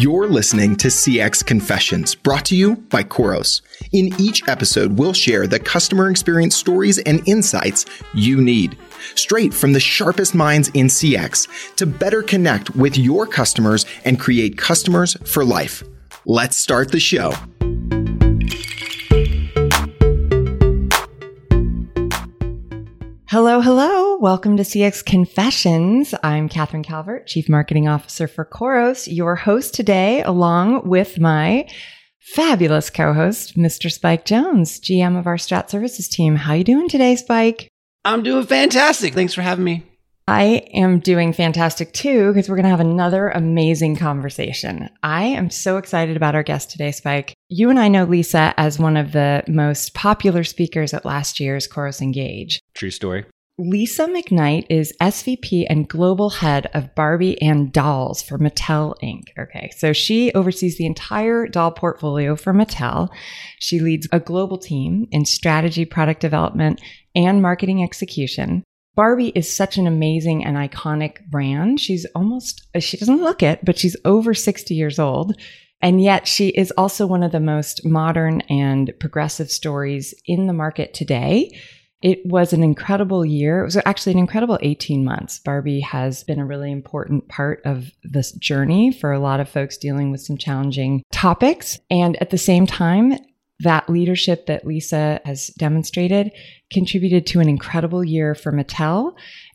You're listening to CX Confessions, brought to you by Khoros. In each episode, we'll share the customer experience stories and insights you need, straight from the sharpest minds in CX, to better connect with your customers and create customers for life. Let's start the show. Hello, hello. Welcome to CX Confessions. I'm Catherine Calvert, Chief Marketing Officer for Khoros, your host today, along with my fabulous co-host, Mr. Spike Jones, GM of our Strat Services team. How you doing today, Spike? I'm doing fantastic. Thanks for having me. I am doing fantastic too because we're going to have another amazing conversation. I am so excited about our guest today, Spike. You and I know Lisa as one of the most popular speakers at last year's Khoros Engage. True story. Lisa McKnight is SVP and global head of Barbie and Dolls for Mattel Inc. Okay, so she oversees the entire doll portfolio for Mattel. She leads a global team in strategy, product development, and marketing execution. Barbie is such an amazing and iconic brand. She's almost, she doesn't look it, but she's over 60 years old. And yet she is also one of the most modern and progressive stories in the market today. It was an incredible year. It was actually an incredible 18 months. Barbie has been a really important part of this journey for a lot of folks dealing with some challenging topics. And at the same time, that leadership that Lisa has demonstrated contributed to an incredible year for Mattel.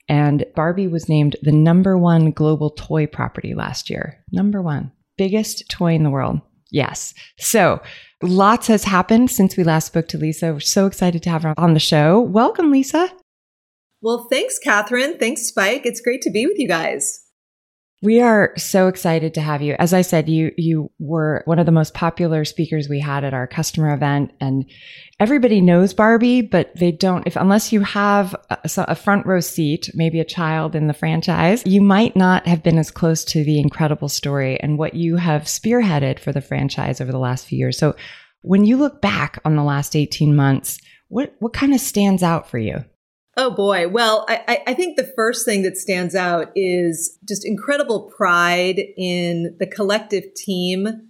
And Barbie was named the number one global toy property last year. Number one, biggest toy in the world. Yes. So lots has happened since we last spoke to Lisa. We're so excited to have her on the show. Welcome, Lisa. Well, thanks, Catherine. Thanks, Spike. It's great to be with you guys. We are so excited to have you. As I said, you you were one of the most popular speakers we had at our customer event, and everybody knows Barbie, but they don't. If unless you have a, a, front row seat, maybe a child in the franchise, you might not have been as close to the incredible story and what you have spearheaded for the franchise over the last few years. So, when you look back on the last eighteen months, what what kind of stands out for you? Oh boy. Well, I, I, think the first thing that stands out is just incredible pride in the collective team.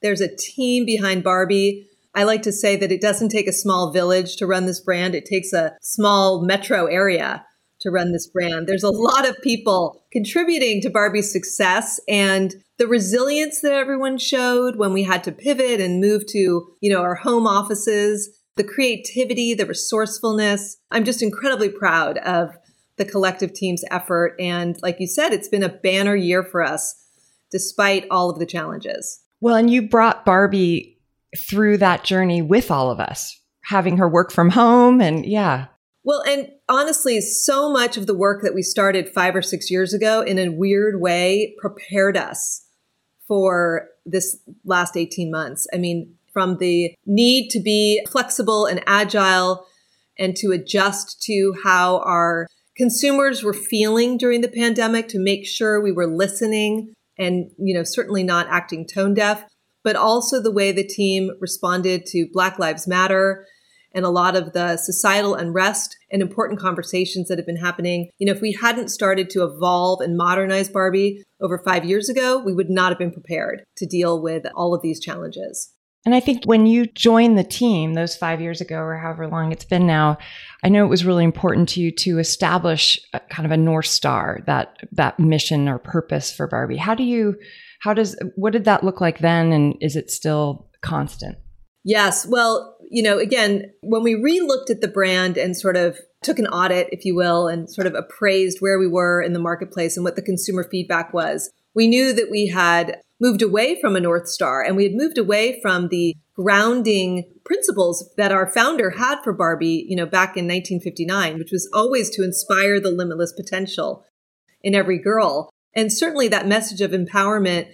There's a team behind Barbie. I like to say that it doesn't take a small village to run this brand. It takes a small metro area to run this brand. There's a lot of people contributing to Barbie's success and the resilience that everyone showed when we had to pivot and move to, you know, our home offices the creativity, the resourcefulness. I'm just incredibly proud of the collective team's effort. And like you said, it's been a banner year for us despite all of the challenges. Well, and you brought Barbie through that journey with all of us, having her work from home and yeah. Well, and honestly, so much of the work that we started five or six years ago in a weird way prepared us for this last 18 months. I mean, from the need to be flexible and agile and to adjust to how our consumers were feeling during the pandemic to make sure we were listening and, you know, certainly not acting tone deaf, but also the way the team responded to Black Lives Matter and a lot of the societal unrest and important conversations that have been happening. You know, if we hadn't started to evolve and modernize Barbie over five years ago, we would not have been prepared to deal with all of these challenges. And I think when you joined the team those five years ago or however long it's been now, I know it was really important to you to establish kind of a North Star, that, that mission or purpose for Barbie. How do you, how does, what did that look like then? And is it still constant? Yes. Well, you know, again, when we re-looked at the brand and sort of took an audit, if you will, and sort of appraised where we were in the marketplace and what the consumer feedback was, we knew that we had moved away from a North Star and we had moved away from the grounding principles that our founder had for Barbie, you know, back in 1959, which was always to inspire the limitless potential in every girl. And certainly that message of empowerment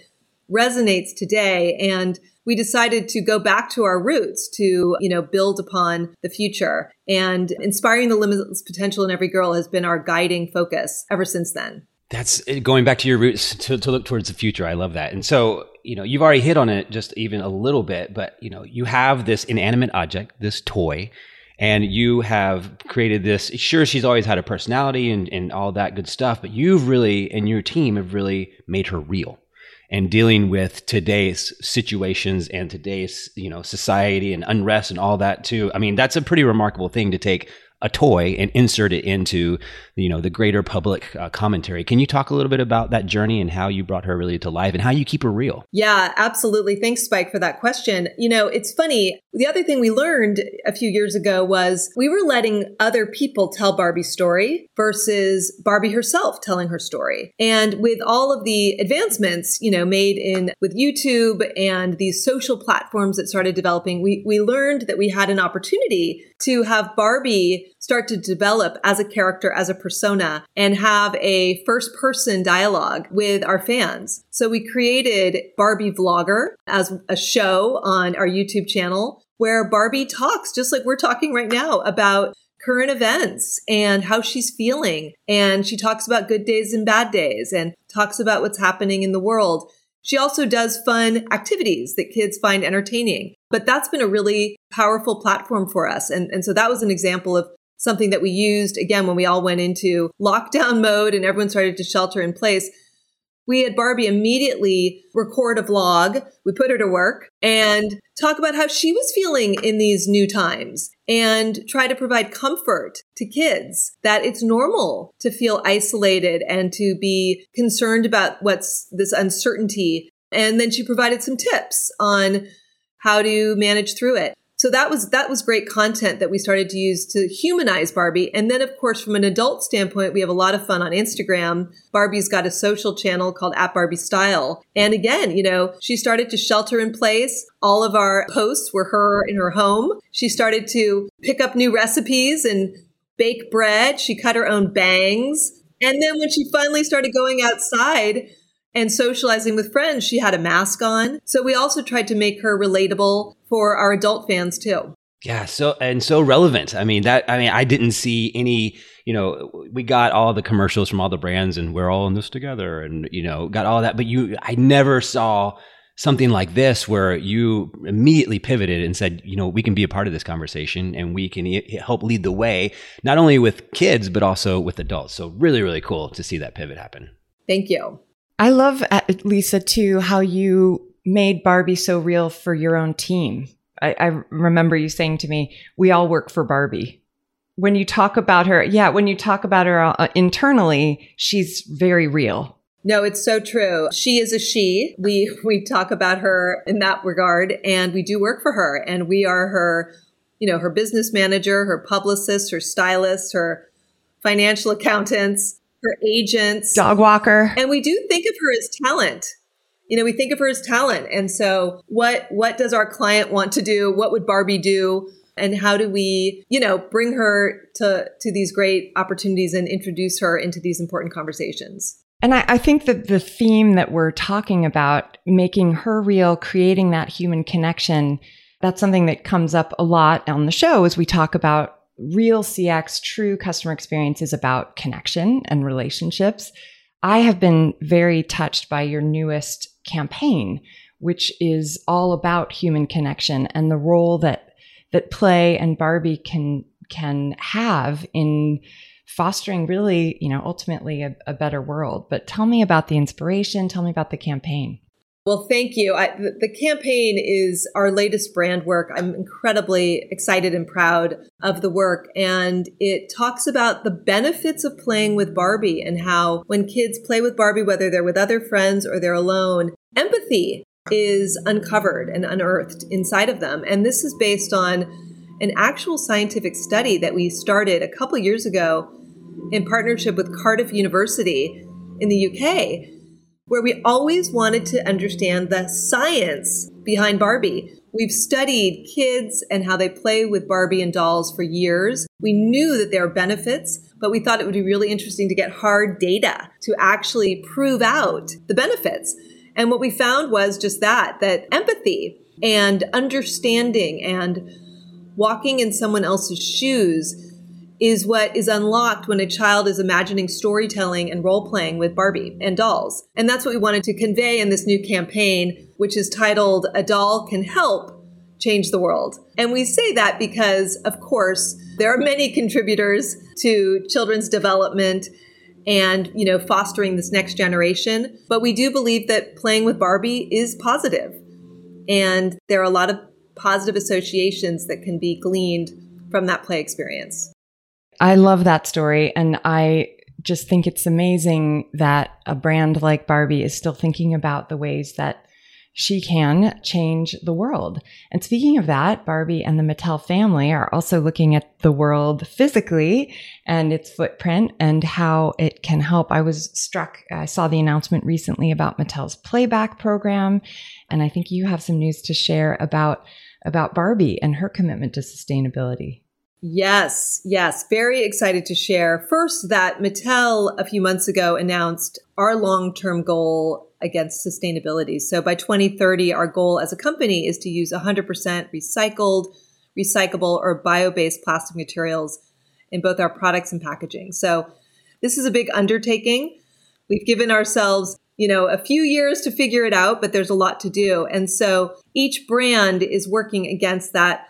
resonates today. And we decided to go back to our roots to, you know, build upon the future. And inspiring the limitless potential in every girl has been our guiding focus ever since then. That's eh, going back to your roots to, to look towards the future. I love that. And so, you know, you've already hit on it just even a little bit, but you know, you have this inanimate object, this toy, and you have created this. Sure, she's always had a personality and, and all that good stuff, but you've really, and your team have really made her real. and dealing with today's situations and today's you know society and unrest and all that too. I mean, that's a pretty remarkable thing to take a toy and insert it into you know the greater public uh, commentary. Can you talk a little bit about that journey and how you brought her really to life and how you keep her real? Yeah absolutely. Thanks spike for that question. You know it's funny the other thing we learned a few years ago was we were letting other people tell barbie's story versus barbie herself telling her story. And with all of the advancements you know made in with youtube and these social platforms that started developing we, we learned that we had an opportunity to have barbie start to develop as a character, as a persona, and have a first person dialogue with our fans. So we created Barbie Vlogger as a show on our YouTube channel where Barbie talks, just like we're talking right now, about current events and how she's feeling. And she talks about good days and bad days and talks about what's happening in the world. She also does fun activities that kids find entertaining. But that's been a really powerful platform for us. And, and so that was an example of something that we used again when we all went into lockdown mode and everyone started to shelter in place. We had Barbie immediately record a vlog. We put her to work and talk about how she was feeling in these new times and try to provide comfort to kids that it's normal to feel isolated and to be concerned about what's this uncertainty. And then she provided some tips on how to manage through it. So that was that was great content that we started to use to humanize Barbie. And then of course from an adult standpoint, we have a lot of fun on Instagram. Barbie's got a social channel called at Barbie Style. And again, you know, she started to shelter in place. All of our posts were her in her home. She started to pick up new recipes and bake bread. She cut her own bangs. And then when she finally started going outside, and socializing with friends, she had a mask on. So we also tried to make her relatable for our adult fans too. Yeah, so and so relevant. I mean that I mean I didn't see any, you know, we got all the commercials from all the brands and we're all in this together and you know, got all that, but you I never saw something like this where you immediately pivoted and said, you know, we can be a part of this conversation and we can help lead the way not only with kids but also with adults. So really really cool to see that pivot happen. Thank you. I love, Lisa, too, how you made Barbie so real for your own team. I, I remember you saying to me, we all work for Barbie. When you talk about her, yeah, when you talk about her uh, internally, she's very real. No, it's so true. She is a she. We we talk about her in that regard and we do work for her and we are her, you know, her business manager, her publicist, her stylist, her financial accountants her agents, dog walker. And we do think of her as talent. You know, we think of her as talent. And so what what does our client want to do? What would Barbie do? And how do we, you know, bring her to to these great opportunities and introduce her into these important conversations? And I, I, think that the theme that we're talking about, making her real, creating that human connection, that's something that comes up a lot on the show as we talk about real CX, true customer experience is about connection and relationships. I have been very touched by your newest campaign, which is all about human connection and the role that that play and Barbie can can have in fostering really, you know, ultimately a, a better world. But tell me about the inspiration. Tell me about the campaign. Well, thank you. I, the, the, campaign is our latest brand work. I'm incredibly excited and proud of the work. And it talks about the benefits of playing with Barbie and how when kids play with Barbie, whether they're with other friends or they're alone, empathy is uncovered and unearthed inside of them. And this is based on an actual scientific study that we started a couple years ago in partnership with Cardiff University in the UK where we always wanted to understand the science behind Barbie. We've studied kids and how they play with Barbie and dolls for years. We knew that there are benefits, but we thought it would be really interesting to get hard data to actually prove out the benefits. And what we found was just that, that empathy and understanding and walking in someone else's shoes is what is unlocked when a child is imagining storytelling and role playing with Barbie and dolls. And that's what we wanted to convey in this new campaign, which is titled A Doll Can Help Change the World. And we say that because, of course, there are many contributors to children's development and, you know, fostering this next generation. But we do believe that playing with Barbie is positive. And there are a lot of positive associations that can be gleaned from that play experience. I love that story. And I just think it's amazing that a brand like Barbie is still thinking about the ways that she can change the world. And speaking of that, Barbie and the Mattel family are also looking at the world physically and its footprint and how it can help. I was struck, I saw the announcement recently about Mattel's playback program. And I think you have some news to share about, about Barbie and her commitment to sustainability. Yes, yes. Very excited to share. First, that Mattel a few months ago announced our long term goal against sustainability. So by 2030, our goal as a company is to use 100% recycled, recyclable, or bio based plastic materials in both our products and packaging. So this is a big undertaking. We've given ourselves you know, a few years to figure it out, but there's a lot to do. And so each brand is working against that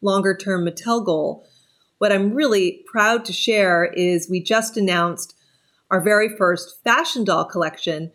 longer term Mattel goal. What I'm really proud to share is we just announced our very first fashion doll collection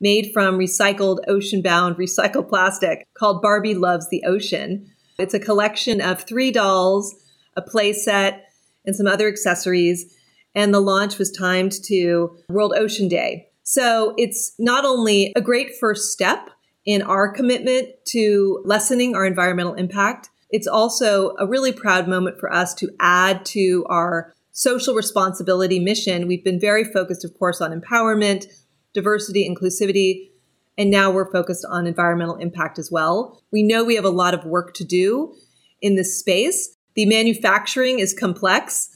made from recycled ocean bound recycled plastic called Barbie Loves the Ocean. It's a collection of three dolls, a play set, and some other accessories. And the launch was timed to World Ocean Day. So it's not only a great first step in our commitment to lessening our environmental impact, it's also a really proud moment for us to add to our social responsibility mission. We've been very focused, of course, on empowerment, diversity, inclusivity, and now we're focused on environmental impact as well. We know we have a lot of work to do in this space. The manufacturing is complex.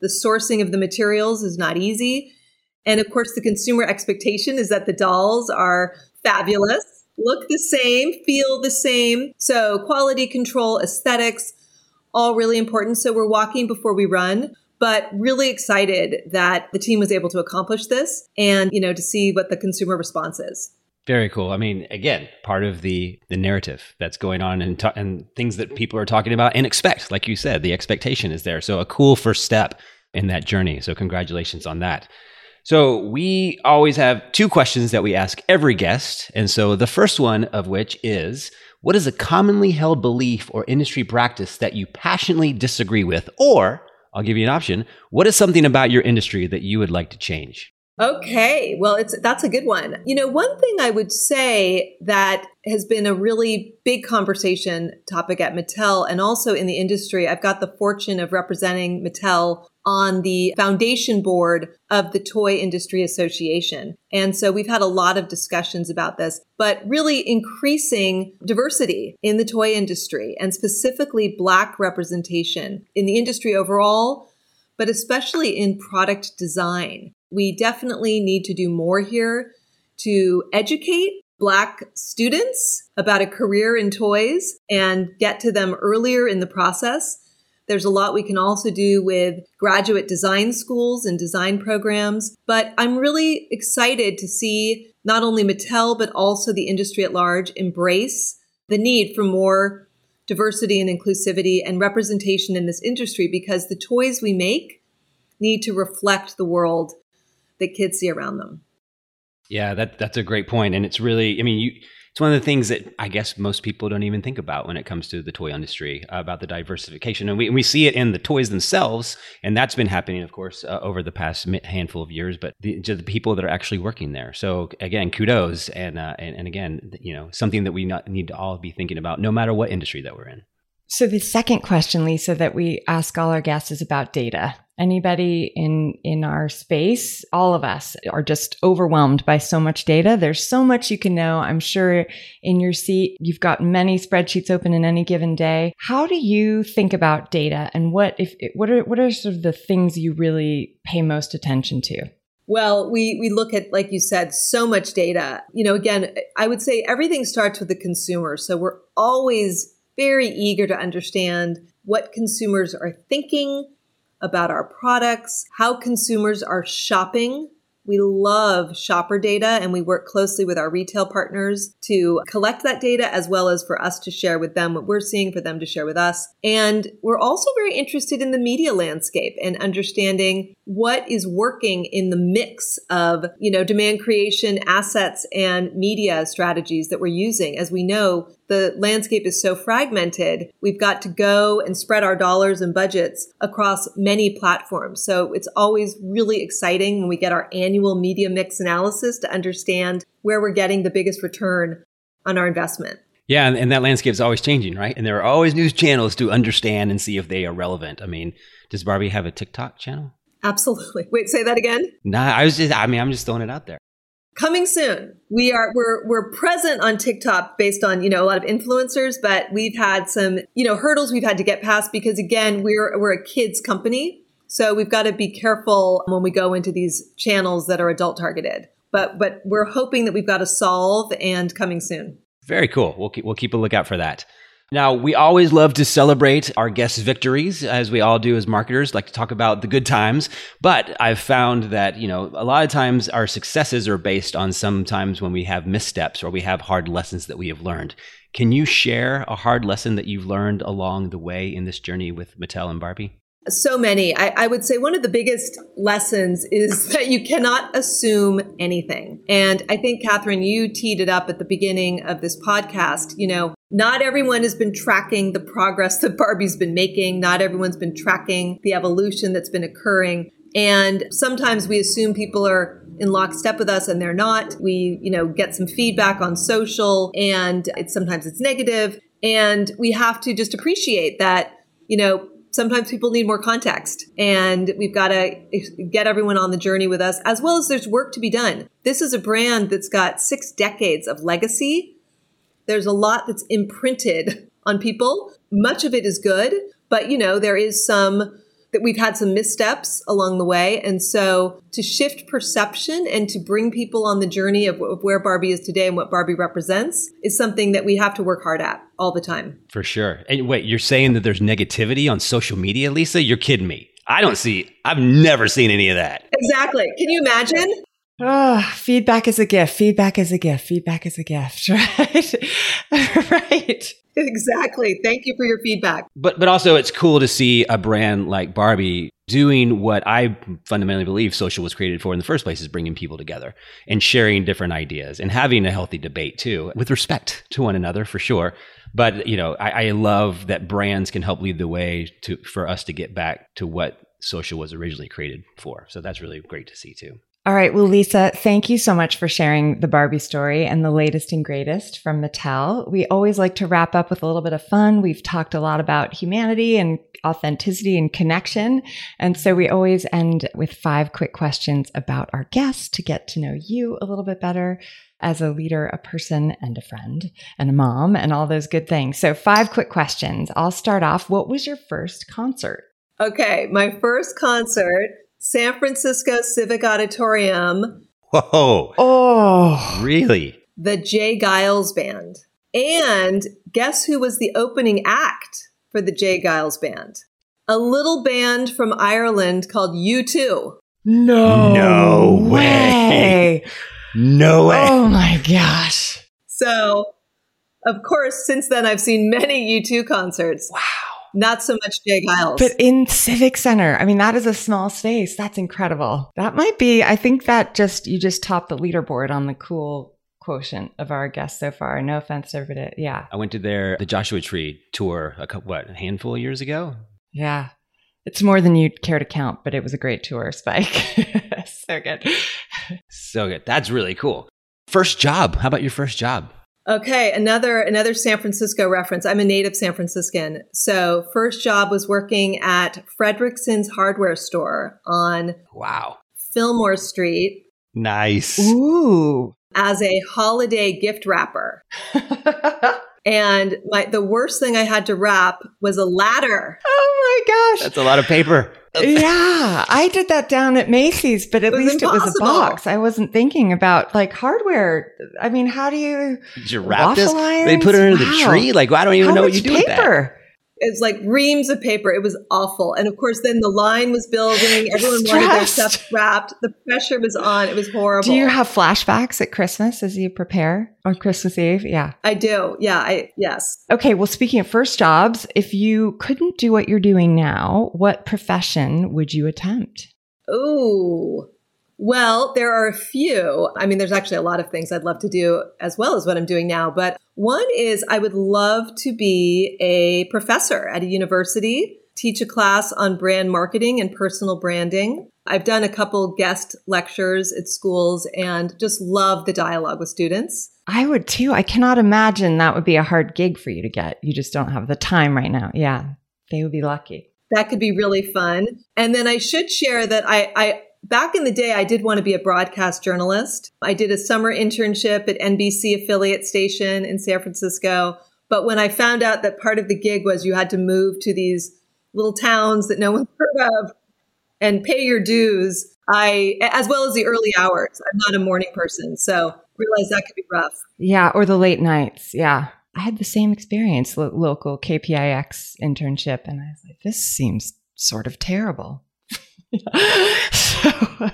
The sourcing of the materials is not easy. And of course, the consumer expectation is that the dolls are fabulous look the same, feel the same. So quality control, aesthetics, all really important. So we're walking before we run but really excited that the team was able to accomplish this and you know to see what the consumer response is. Very cool. I mean again part of the the narrative that's going on and, and things that people are talking about and expect like you said the expectation is there. So a cool first step in that journey. So congratulations on that so we always have two questions that we ask every guest. And so the first one of which is, what is a commonly held belief or industry practice that you passionately disagree with? Or I'll give you an option. What is something about your industry that you would like to change? Okay, well, it's that's a good one. You know, one thing I would say that has been a really big conversation topic at Mattel and also in the industry. I've got the fortune of representing Mattel on the foundation board of the Toy Industry Association. And so we've had a lot of discussions about this, but really increasing diversity in the toy industry and specifically Black representation in the industry overall, but especially in product design. We definitely need to do more here to educate Black students about a career in toys and get to them earlier in the process there's a lot we can also do with graduate design schools and design programs. But I'm really excited to see not only Mattel, but also the industry at large embrace the need for more diversity and inclusivity and representation in this industry because the toys we make need to reflect the world that kids see around them. Yeah, that that's a great point, and it's really. I mean, you it's one of the things that I guess most people don't even think about when it comes to the toy industry uh, about the diversification, and we we see it in the toys themselves, and that's been happening, of course, uh, over the past handful of years. But the, the people that are actually working there. So again, kudos, and uh, and, and again, you know, something that we need to all be thinking about, no matter what industry that we're in. So the second question, Lisa, that we ask all our guests is about data. Anybody in in our space, all of us are just overwhelmed by so much data. There's so much you can know. I'm sure in your seat you've got many spreadsheets open in any given day. How do you think about data and what if what are what are sort of the things you really pay most attention to? Well, we we look at like you said so much data. You know, again, I would say everything starts with the consumer. So we're always very eager to understand what consumers are thinking about our products, how consumers are shopping We love shopper data and we work closely with our retail partners to collect that data as well as for us to share with them what we're seeing for them to share with us. And we're also very interested in the media landscape and understanding what is working in the mix of, you know, demand creation assets and media strategies that we're using. As we know, the landscape is so fragmented. We've got to go and spread our dollars and budgets across many platforms. So it's always really exciting when we get our annual media mix analysis to understand where we're getting the biggest return on our investment. Yeah, and, and that landscape is always changing, right? And there are always news channels to understand and see if they are relevant. I mean, does Barbie have a TikTok channel? Absolutely. Wait, say that again? Nah, I was just I mean, I'm just throwing it out there coming soon. We are we're we're present on tiktok based on you know a lot of influencers but we've had some you know hurdles we've had to get past because again we're we're a kids company. So we've got to be careful when we go into these channels that are adult targeted. But but we're hoping that we've got to solve and coming soon. Very cool. We'll keep we'll keep a lookout for that now, we always love to celebrate our guests' victories, as we all do as marketers, like to talk about the good times. But I've found that, you know, a lot of times our successes are based on sometimes when we have missteps or we have hard lessons that we have learned. Can you share a hard lesson that you've learned along the way in this journey with Mattel and Barbie? So many. I, I, would say one of the biggest lessons is that you cannot assume anything. And I think, Catherine, you teed it up at the beginning of this podcast. You know, not everyone has been tracking the progress that Barbie's been making. Not everyone's been tracking the evolution that's been occurring. And sometimes we assume people are in lockstep with us and they're not. We, you know, get some feedback on social and it's sometimes it's negative. And we have to just appreciate that, you know, sometimes people need more context and we've got to get everyone on the journey with us as well as there's work to be done. This is a brand that's got six decades of legacy. There's a lot that's imprinted on people. Much of it is good, but you know, there is some that we've had some missteps along the way. And so to shift perception and to bring people on the journey of, of, where Barbie is today and what Barbie represents is something that we have to work hard at all the time. For sure. And wait, you're saying that there's negativity on social media, Lisa? You're kidding me. I don't see, I've never seen any of that. Exactly. Can you imagine? Oh, feedback is a gift. Feedback is a gift. Feedback is a gift, right? right. Exactly. Thank you for your feedback. But but also it's cool to see a brand like Barbie doing what I fundamentally believe social was created for in the first place is bringing people together and sharing different ideas and having a healthy debate too with respect to one another for sure. But you know, I, I love that brands can help lead the way to for us to get back to what social was originally created for. So that's really great to see too. All right. Well, Lisa, thank you so much for sharing the Barbie story and the latest and greatest from Mattel. We always like to wrap up with a little bit of fun. We've talked a lot about humanity and authenticity and connection. And so we always end with five quick questions about our guests to get to know you a little bit better as a leader, a person, and a friend, and a mom, and all those good things. So, five quick questions. I'll start off. What was your first concert? Okay. My first concert San Francisco Civic Auditorium. Whoa. Oh. Really? The J. Geils Band. And guess who was the opening act for the J. Geils Band? A little band from Ireland called U2. No. No way. way. No way. Oh my gosh. So, of course, since then I've seen many U2 concerts. Wow. Not so much J. Geils. But in Civic Center, I mean, that is a small space. That's incredible. That might be, I think that just, you just topped the leaderboard on the cool quotient of our guests so far. No offense to it. Yeah. I went to their, the Joshua Tree tour, a couple, what, a handful of years ago? Yeah. It's more than you'd care to count, but it was a great tour, Spike. so good. So good. That's really cool. First job. How about your first job? Okay, another another San Francisco reference. I'm a native San Franciscan. So, first job was working at Fredericksen's hardware store on Wow. Fillmore Street. Nice. Ooh. As a holiday gift wrapper. and my the worst thing I had to wrap was a ladder. Oh my gosh. That's a lot of paper. Yeah, I did that down at Macy's, but at it least impossible. it was a box. I wasn't thinking about like hardware. I mean, how do you did you wrap this? They put it under wow. the tree. Like I don't even how know what you do paper? It's like reams of paper. It was awful. And of course, then the line was building. Everyone wanted their stuff wrapped. The pressure was on. It was horrible. Do you have flashbacks at Christmas as you prepare on Christmas Eve? Yeah. I do. Yeah. I, yes. Okay. Well, speaking of first jobs, if you couldn't do what you're doing now, what profession would you attempt? Ooh. Well, there are a few. I mean, there's actually a lot of things I'd love to do as well as what I'm doing now. But one is I would love to be a professor at a university, teach a class on brand marketing and personal branding. I've done a couple guest lectures at schools and just love the dialogue with students. I would too. I cannot imagine that would be a hard gig for you to get. You just don't have the time right now. Yeah, they would be lucky. That could be really fun. And then I should share that I, I back in the day, I did want to be a broadcast journalist. I did a summer internship at NBC affiliate station in San Francisco. But when I found out that part of the gig was you had to move to these little towns that no one heard of and pay your dues, I, as well as the early hours, I'm not a morning person. So realized that could be rough. Yeah. Or the late nights. Yeah. I had the same experience, lo- local KPIX internship. And I was like, this seems sort of terrible.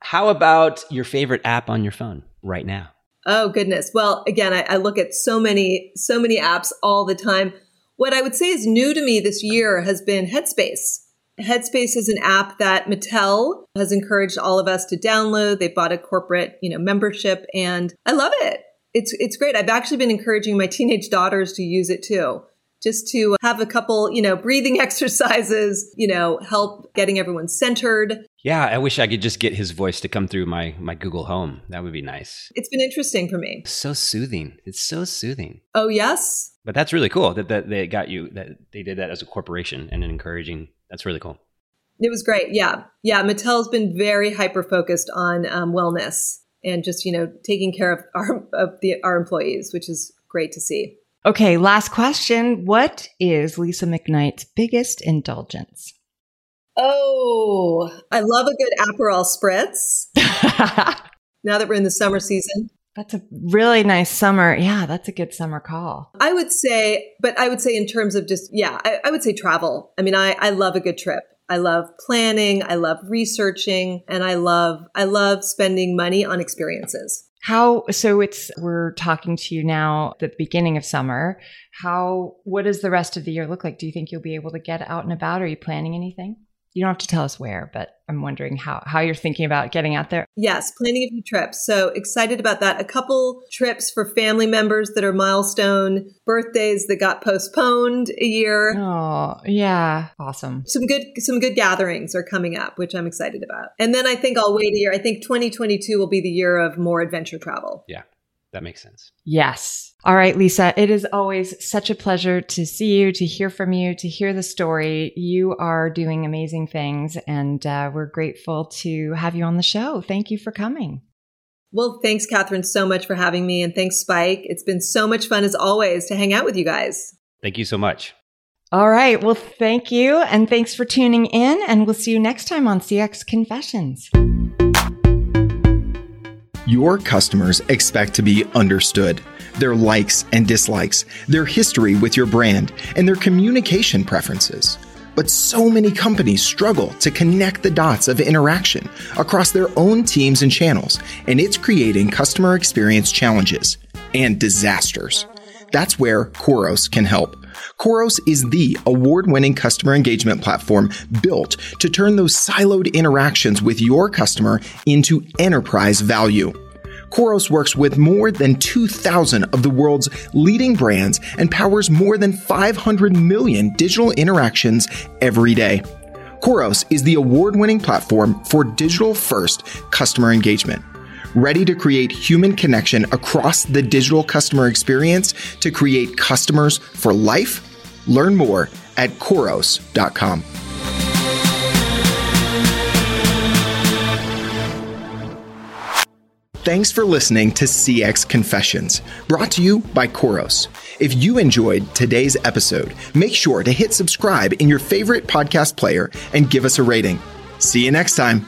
How about your favorite app on your phone right now? Oh goodness. Well, again, I, I, look at so many, so many apps all the time. What I would say is new to me this year has been Headspace. Headspace is an app that Mattel has encouraged all of us to download. They bought a corporate, you know, membership and I love it. It's it's great. I've actually been encouraging my teenage daughters to use it too just to have a couple, you know, breathing exercises, you know, help getting everyone centered. Yeah, I wish I could just get his voice to come through my my Google Home. That would be nice. It's been interesting for me. So soothing. It's so soothing. Oh, yes. But that's really cool that, that they got you that they did that as a corporation and encouraging. That's really cool. It was great. Yeah. Yeah, Mattel's been very hyper focused on um, wellness and just, you know, taking care of our of the our employees, which is great to see. Okay, last question. What is Lisa McKnight's biggest indulgence? Oh, I love a good Aperol spritz. now that we're in the summer season. That's a really nice summer. Yeah, that's a good summer call. I would say, but I would say in terms of just, yeah, I, I would say travel. I mean, I, I love a good trip. I love planning. I love researching and I love, I love spending money on experiences. How, so it's, we're talking to you now at the beginning of summer. How, what does the rest of the year look like? Do you think you'll be able to get out and about? Are you planning anything? You don't have to tell us where, but I'm wondering how, how you're thinking about getting out there. Yes, planning a few trips. So excited about that. A couple trips for family members that are milestone birthdays that got postponed a year. Oh, yeah. Awesome. Some good some good gatherings are coming up, which I'm excited about. And then I think I'll wait a year. I think 2022 will be the year of more adventure travel. Yeah. That makes sense. Yes. All right, Lisa, it is always such a pleasure to see you, to hear from you, to hear the story. You are doing amazing things, and uh, we're grateful to have you on the show. Thank you for coming. Well, thanks, Catherine, so much for having me. And thanks, Spike. It's been so much fun, as always, to hang out with you guys. Thank you so much. All right. Well, thank you. And thanks for tuning in. And we'll see you next time on CX Confessions. Your customers expect to be understood. Their likes and dislikes, their history with your brand, and their communication preferences. But so many companies struggle to connect the dots of interaction across their own teams and channels, and it's creating customer experience challenges and disasters. That's where Khoros can help. Khoros is the award winning customer engagement platform built to turn those siloed interactions with your customer into enterprise value. Khoros works with more than 2,000 of the world's leading brands and powers more than 500 million digital interactions every day. Khoros is the award winning platform for digital first customer engagement. Ready to create human connection across the digital customer experience to create customers for life? Learn more at Khoros.com. Thanks for listening to CX Confessions, brought to you by Khoros. If you enjoyed today's episode, make sure to hit subscribe in your favorite podcast player and give us a rating. See you next time.